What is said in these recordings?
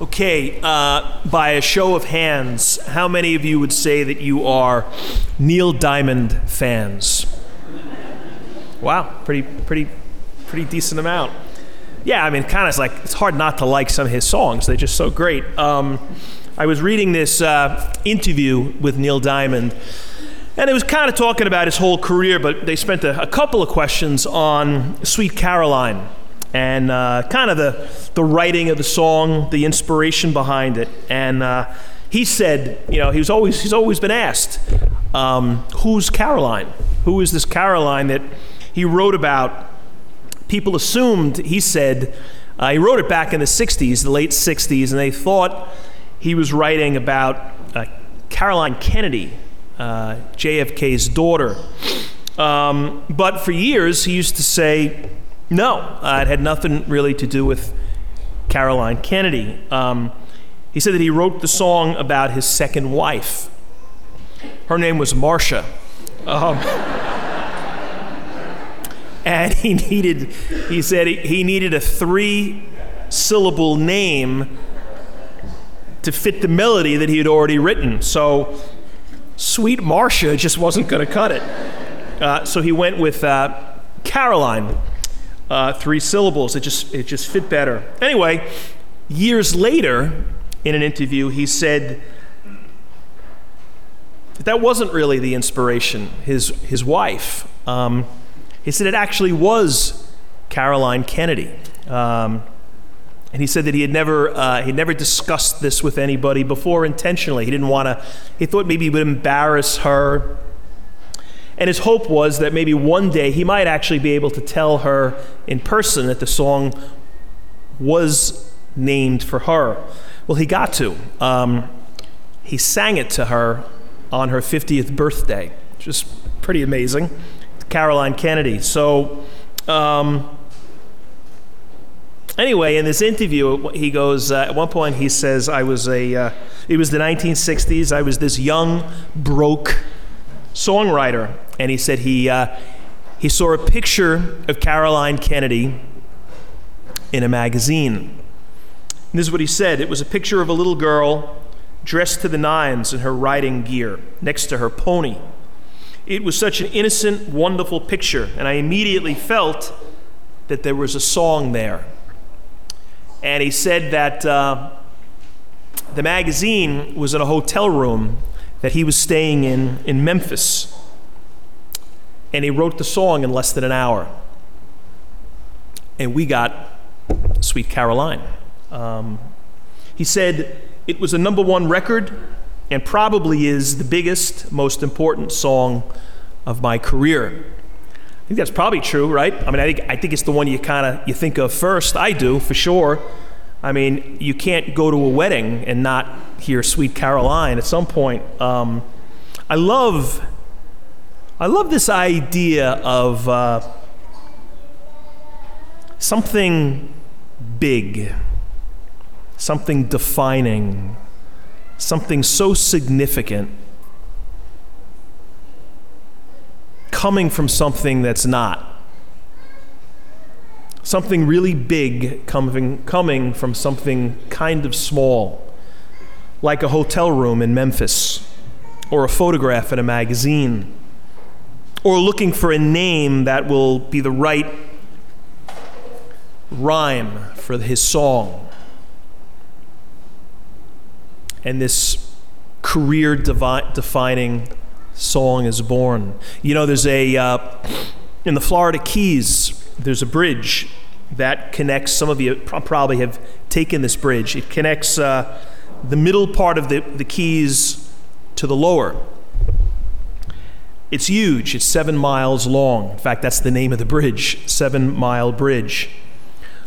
Okay, uh, by a show of hands, how many of you would say that you are Neil Diamond fans? Wow, pretty, pretty, pretty decent amount. Yeah, I mean, kind of like it's hard not to like some of his songs. They're just so great. Um, I was reading this uh, interview with Neil Diamond, and it was kind of talking about his whole career, but they spent a, a couple of questions on Sweet Caroline and uh, kind of the, the writing of the song, the inspiration behind it. And uh, he said, you know, he was always, he's always been asked, um, who's Caroline? Who is this Caroline that he wrote about? People assumed, he said, uh, he wrote it back in the 60s, the late 60s, and they thought he was writing about uh, Caroline Kennedy, uh, JFK's daughter. Um, but for years, he used to say, no, uh, it had nothing really to do with Caroline Kennedy. Um, he said that he wrote the song about his second wife. Her name was Marcia. Um, and he needed, he said he, he needed a three syllable name to fit the melody that he had already written. So, Sweet Marcia just wasn't going to cut it. Uh, so he went with uh, Caroline uh, three syllables. It just, it just fit better. Anyway, years later, in an interview, he said that, that wasn't really the inspiration, his, his wife. Um, he said it actually was Caroline Kennedy. Um, and he said that he had never, uh, he never discussed this with anybody before intentionally. He didn't want to, he thought maybe he would embarrass her and his hope was that maybe one day he might actually be able to tell her in person that the song was named for her. Well, he got to. Um, he sang it to her on her 50th birthday, which is pretty amazing. Caroline Kennedy. So, um, anyway, in this interview, he goes, uh, at one point, he says, I was a, uh, it was the 1960s, I was this young, broke songwriter and he said he, uh, he saw a picture of Caroline Kennedy in a magazine. And this is what he said it was a picture of a little girl dressed to the nines in her riding gear next to her pony. It was such an innocent, wonderful picture, and I immediately felt that there was a song there. And he said that uh, the magazine was in a hotel room that he was staying in in Memphis and he wrote the song in less than an hour. And we got Sweet Caroline. Um, he said it was a number one record and probably is the biggest, most important song of my career. I think that's probably true, right? I mean, I think, I think it's the one you kind of you think of first. I do, for sure. I mean, you can't go to a wedding and not hear Sweet Caroline at some point. Um, I love I love this idea of uh, something big, something defining, something so significant coming from something that's not. Something really big coming, coming from something kind of small, like a hotel room in Memphis or a photograph in a magazine or looking for a name that will be the right rhyme for his song. And this career devi- defining song is born. You know, there's a, uh, in the Florida Keys, there's a bridge that connects, some of you probably have taken this bridge. It connects uh, the middle part of the, the Keys to the lower. It's huge, it's seven miles long. In fact, that's the name of the bridge, Seven Mile Bridge.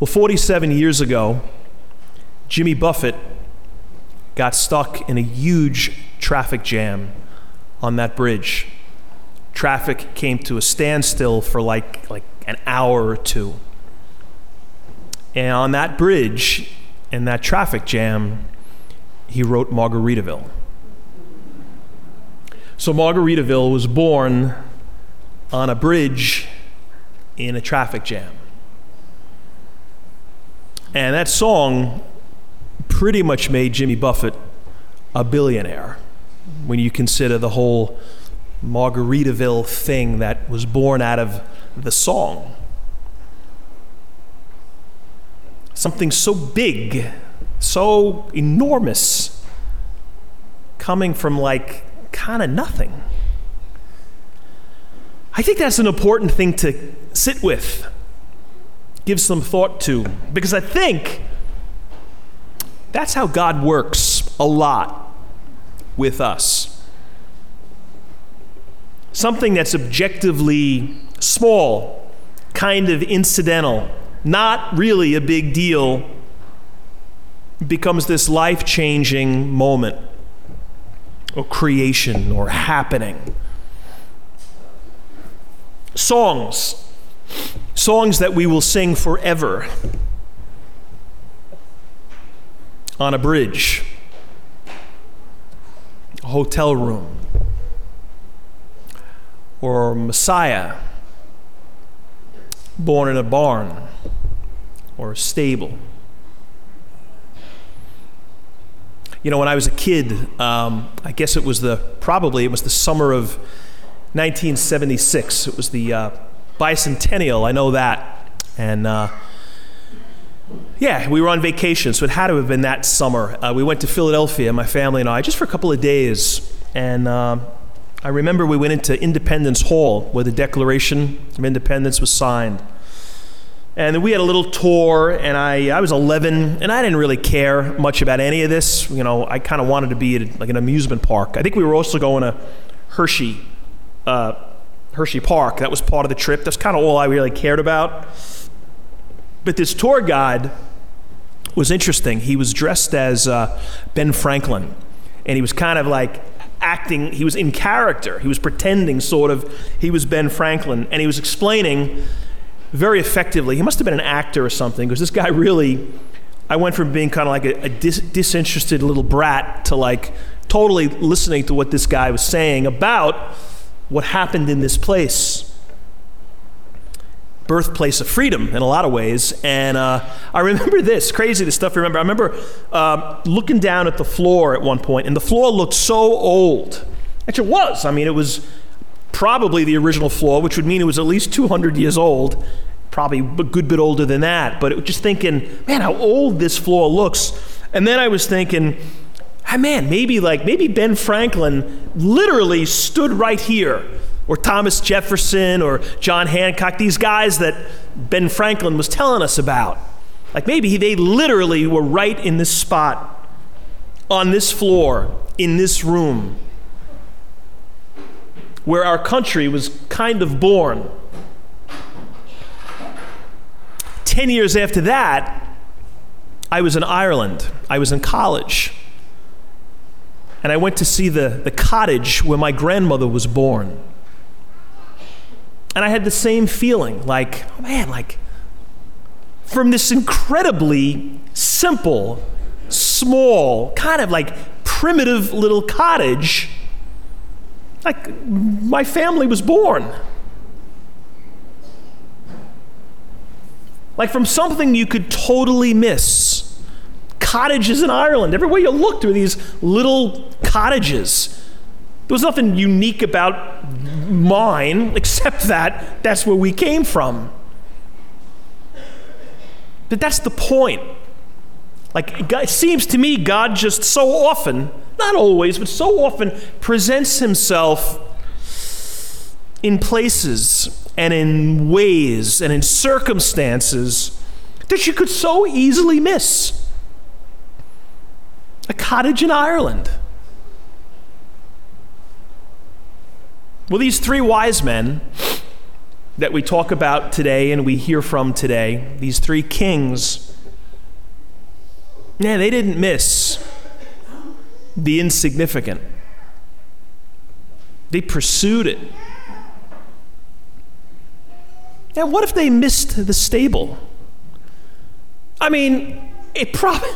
Well, 47 years ago, Jimmy Buffett got stuck in a huge traffic jam on that bridge. Traffic came to a standstill for like, like an hour or two. And on that bridge, in that traffic jam, he wrote Margaritaville. So Margaritaville was born on a bridge in a traffic jam. And that song pretty much made Jimmy Buffett a billionaire when you consider the whole Margaritaville thing that was born out of the song. Something so big, so enormous, coming from like kind of nothing. I think that's an important thing to sit with, give some thought to, because I think that's how God works a lot with us. Something that's objectively small, kind of incidental, not really a big deal, becomes this life changing moment or creation or happening. Songs, songs that we will sing forever. On a bridge, a hotel room, or Messiah born in a barn or a stable. You know, when I was a kid, um, I guess it was the probably it was the summer of 1976. It was the uh, bicentennial. I know that, and uh, yeah, we were on vacation, so it had to have been that summer. Uh, we went to Philadelphia, my family and I, just for a couple of days, and uh, I remember we went into Independence Hall where the Declaration of Independence was signed. And we had a little tour, and I, I was 11, and I didn't really care much about any of this. You know, I kind of wanted to be at like an amusement park. I think we were also going to Hershey, uh, Hershey Park. That was part of the trip. That's kind of all I really cared about. But this tour guide was interesting. He was dressed as uh, Ben Franklin, and he was kind of like acting, he was in character. He was pretending, sort of, he was Ben Franklin, and he was explaining very effectively. He must have been an actor or something, because this guy really, I went from being kind of like a, a dis- disinterested little brat to like totally listening to what this guy was saying about what happened in this place. Birthplace of freedom in a lot of ways. And uh, I remember this crazy, the stuff I remember. I remember uh, looking down at the floor at one point, and the floor looked so old. Actually, it was. I mean, it was probably the original floor, which would mean it was at least 200 years old, probably a good bit older than that. But just thinking, man, how old this floor looks. And then I was thinking, ah, man, maybe like maybe Ben Franklin literally stood right here, or Thomas Jefferson, or John Hancock, these guys that Ben Franklin was telling us about. Like maybe they literally were right in this spot, on this floor, in this room where our country was kind of born. Ten years after that, I was in Ireland. I was in college. And I went to see the, the cottage where my grandmother was born. And I had the same feeling like, oh man, like, from this incredibly simple, small, kind of like primitive little cottage like, my family was born. Like, from something you could totally miss. Cottages in Ireland. Everywhere you looked were these little cottages. There was nothing unique about mine except that that's where we came from. But that's the point. Like, it seems to me God just so often not always, but so often presents himself in places and in ways and in circumstances that you could so easily miss. A cottage in Ireland. Well, these three wise men that we talk about today and we hear from today, these three kings, yeah, they didn't miss the insignificant. They pursued it. And what if they missed the stable? I mean, it probably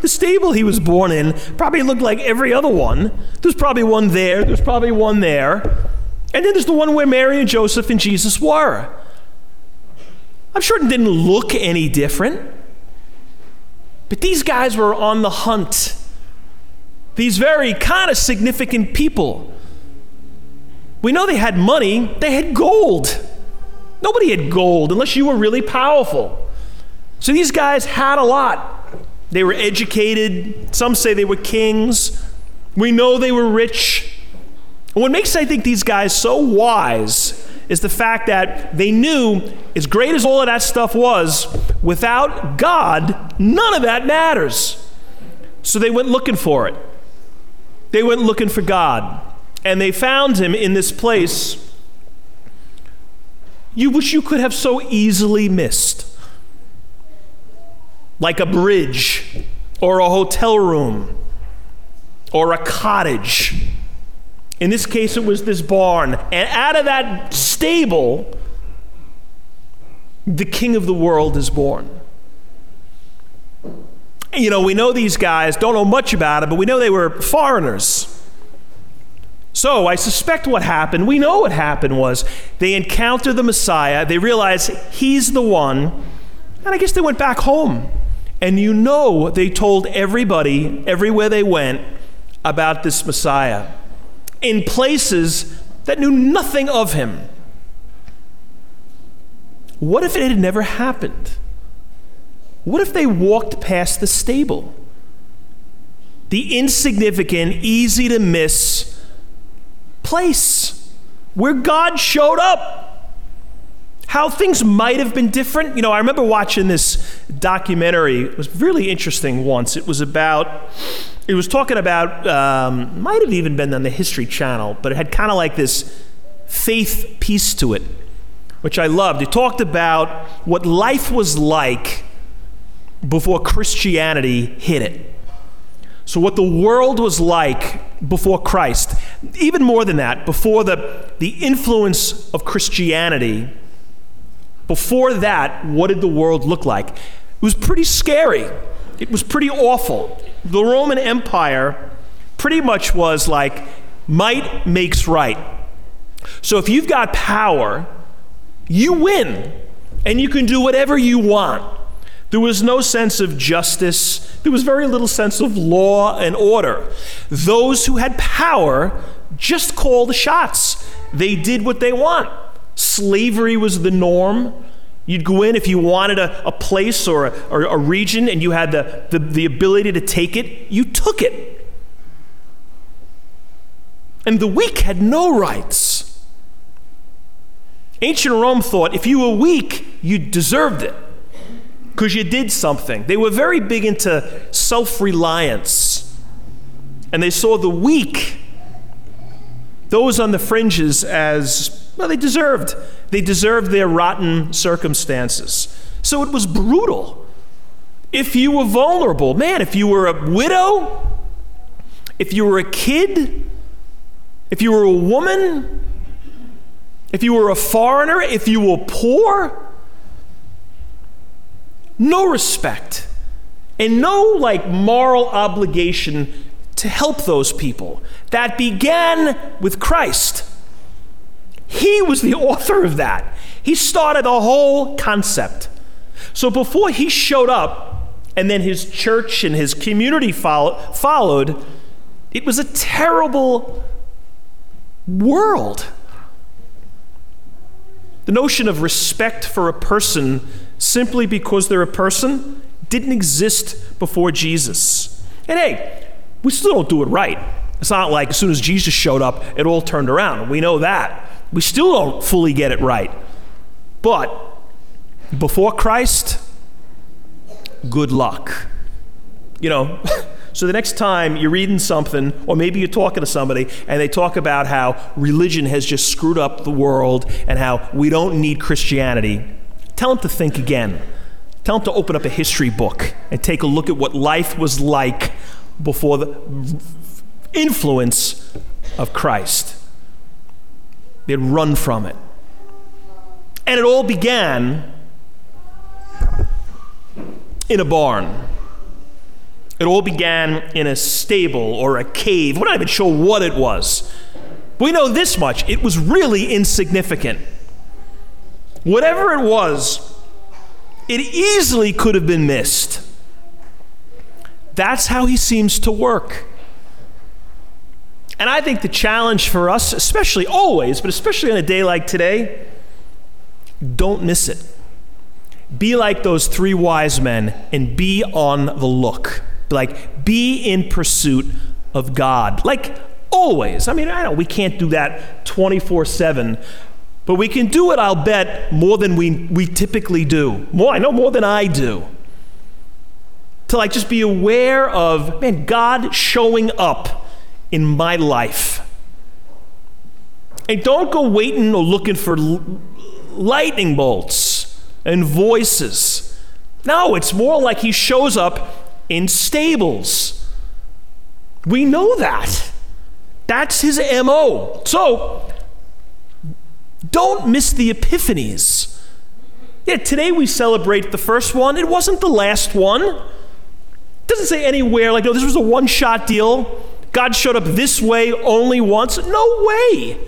the stable he was born in probably looked like every other one. There's probably one there, there's probably one there. And then there's the one where Mary and Joseph and Jesus were. I'm sure it didn't look any different. But these guys were on the hunt. These very kind of significant people. We know they had money, they had gold. Nobody had gold unless you were really powerful. So these guys had a lot. They were educated. Some say they were kings. We know they were rich. What makes, I think, these guys so wise is the fact that they knew, as great as all of that stuff was, without God, none of that matters. So they went looking for it. They went looking for God. And they found him in this place you wish you could have so easily missed. Like a bridge, or a hotel room, or a cottage. In this case, it was this barn. And out of that stable, the king of the world is born. You know, we know these guys, don't know much about it, but we know they were foreigners. So I suspect what happened, we know what happened was they encountered the Messiah, they realized he's the one, and I guess they went back home. And you know they told everybody, everywhere they went, about this Messiah in places that knew nothing of him. What if it had never happened? What if they walked past the stable? The insignificant, easy to miss place where God showed up. How things might have been different. You know, I remember watching this documentary. It was really interesting once. It was about, it was talking about, um, might have even been on the History Channel, but it had kind of like this faith piece to it, which I loved. It talked about what life was like before Christianity hit it. So, what the world was like before Christ, even more than that, before the, the influence of Christianity, before that, what did the world look like? It was pretty scary. It was pretty awful. The Roman Empire pretty much was like might makes right. So, if you've got power, you win, and you can do whatever you want. There was no sense of justice. There was very little sense of law and order. Those who had power just called the shots. They did what they want. Slavery was the norm. You'd go in if you wanted a, a place or a, or a region and you had the, the, the ability to take it, you took it. And the weak had no rights. Ancient Rome thought if you were weak, you deserved it because you did something. They were very big into self reliance. And they saw the weak, those on the fringes, as, well, they deserved. They deserved their rotten circumstances. So it was brutal. If you were vulnerable, man, if you were a widow, if you were a kid, if you were a woman, if you were a foreigner, if you were poor, no respect and no like moral obligation to help those people. That began with Christ. He was the author of that. He started the whole concept. So before he showed up and then his church and his community follow, followed, it was a terrible world. The notion of respect for a person simply because they're a person didn't exist before Jesus. And hey, we still don't do it right. It's not like as soon as Jesus showed up, it all turned around. We know that. We still don't fully get it right. But before Christ, good luck. You know, so the next time you're reading something, or maybe you're talking to somebody, and they talk about how religion has just screwed up the world and how we don't need Christianity, Tell them to think again. Tell them to open up a history book and take a look at what life was like before the influence of Christ. They'd run from it. And it all began in a barn. It all began in a stable or a cave. We're not even sure what it was. We know this much it was really insignificant. Whatever it was, it easily could have been missed. That's how he seems to work. And I think the challenge for us, especially always, but especially on a day like today, don't miss it. Be like those three wise men and be on the look. Like, be in pursuit of God. Like, always. I mean, I know we can't do that 24 7, but we can do it, I'll bet, more than we, we typically do. More, I know more than I do. To like just be aware of, man, God showing up in my life. And don't go waiting or looking for lightning bolts and voices. No, it's more like he shows up in stables. We know that. That's his MO. So, don't miss the epiphanies. Yeah, today we celebrate the first one. It wasn't the last one. It doesn't say anywhere like, no, this was a one shot deal. God showed up this way only once. No way.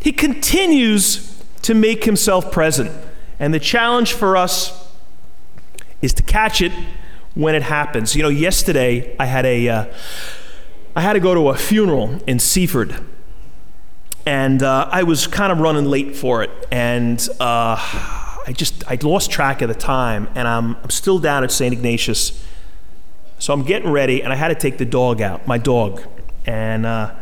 He continues to make himself present. And the challenge for us is to catch it when it happens. You know, yesterday I had a, uh, I had to go to a funeral in Seaford, and uh, I was kind of running late for it, and uh, I just I lost track of the time, and I'm, I'm still down at St. Ignatius, so I'm getting ready, and I had to take the dog out, my dog, and uh,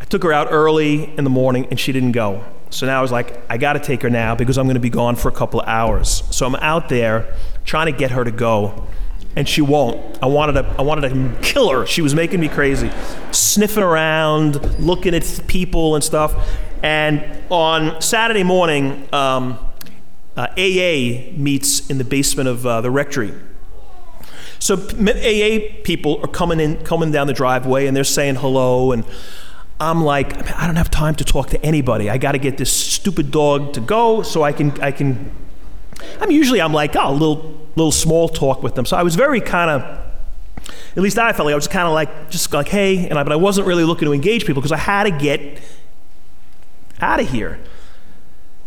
I took her out early in the morning, and she didn't go. So now I was like, I got to take her now because I'm going to be gone for a couple of hours. So I'm out there trying to get her to go and she won't. I wanted to, I wanted to kill her. She was making me crazy, sniffing around, looking at people and stuff. And on Saturday morning, um, uh, AA meets in the basement of uh, the rectory. So AA people are coming in, coming down the driveway, and they're saying hello, and I'm like, I don't have time to talk to anybody. I got to get this stupid dog to go so I can, I can. I'm usually I'm like, oh, a little little small talk with them. So I was very kind of, at least I felt like I was kind of like, just like, hey, and I, but I wasn't really looking to engage people because I had to get out of here.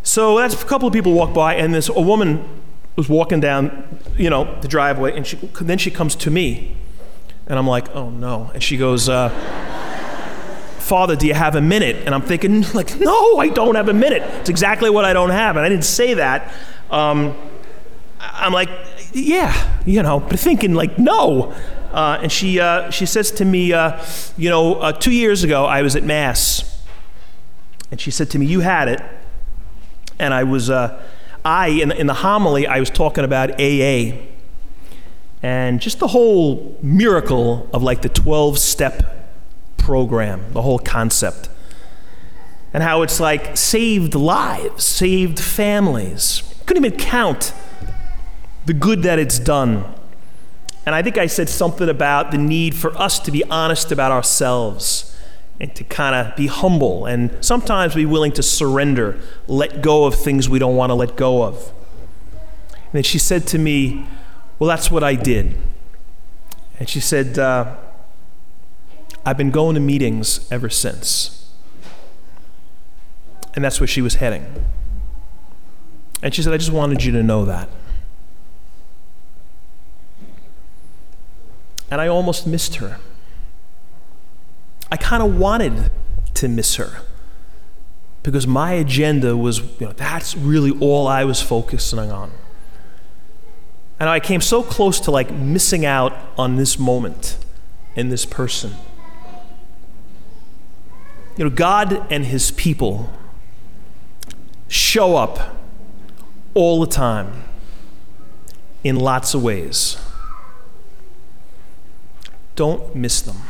So that's a couple of people walk by, and this a woman was walking down, you know, the driveway, and she, then she comes to me, and I'm like, oh no, and she goes. Uh, Father, do you have a minute? And I'm thinking, like, no, I don't have a minute. It's exactly what I don't have. And I didn't say that. Um, I'm like, yeah, you know, but thinking like, no. Uh, and she, uh, she says to me, uh, you know, uh, two years ago I was at Mass, and she said to me, you had it. And I was, uh, I, in, in the homily, I was talking about AA and just the whole miracle of like the 12 step program, the whole concept. And how it's like saved lives, saved families. Couldn't even count the good that it's done. And I think I said something about the need for us to be honest about ourselves and to kind of be humble and sometimes be willing to surrender, let go of things we don't want to let go of. And then she said to me, Well, that's what I did. And she said, uh, I've been going to meetings ever since. And that's where she was heading. And she said, I just wanted you to know that. and I almost missed her. I kind of wanted to miss her because my agenda was, you know, that's really all I was focusing on. And I came so close to like missing out on this moment and this person. You know, God and his people show up all the time in lots of ways. Don't miss them.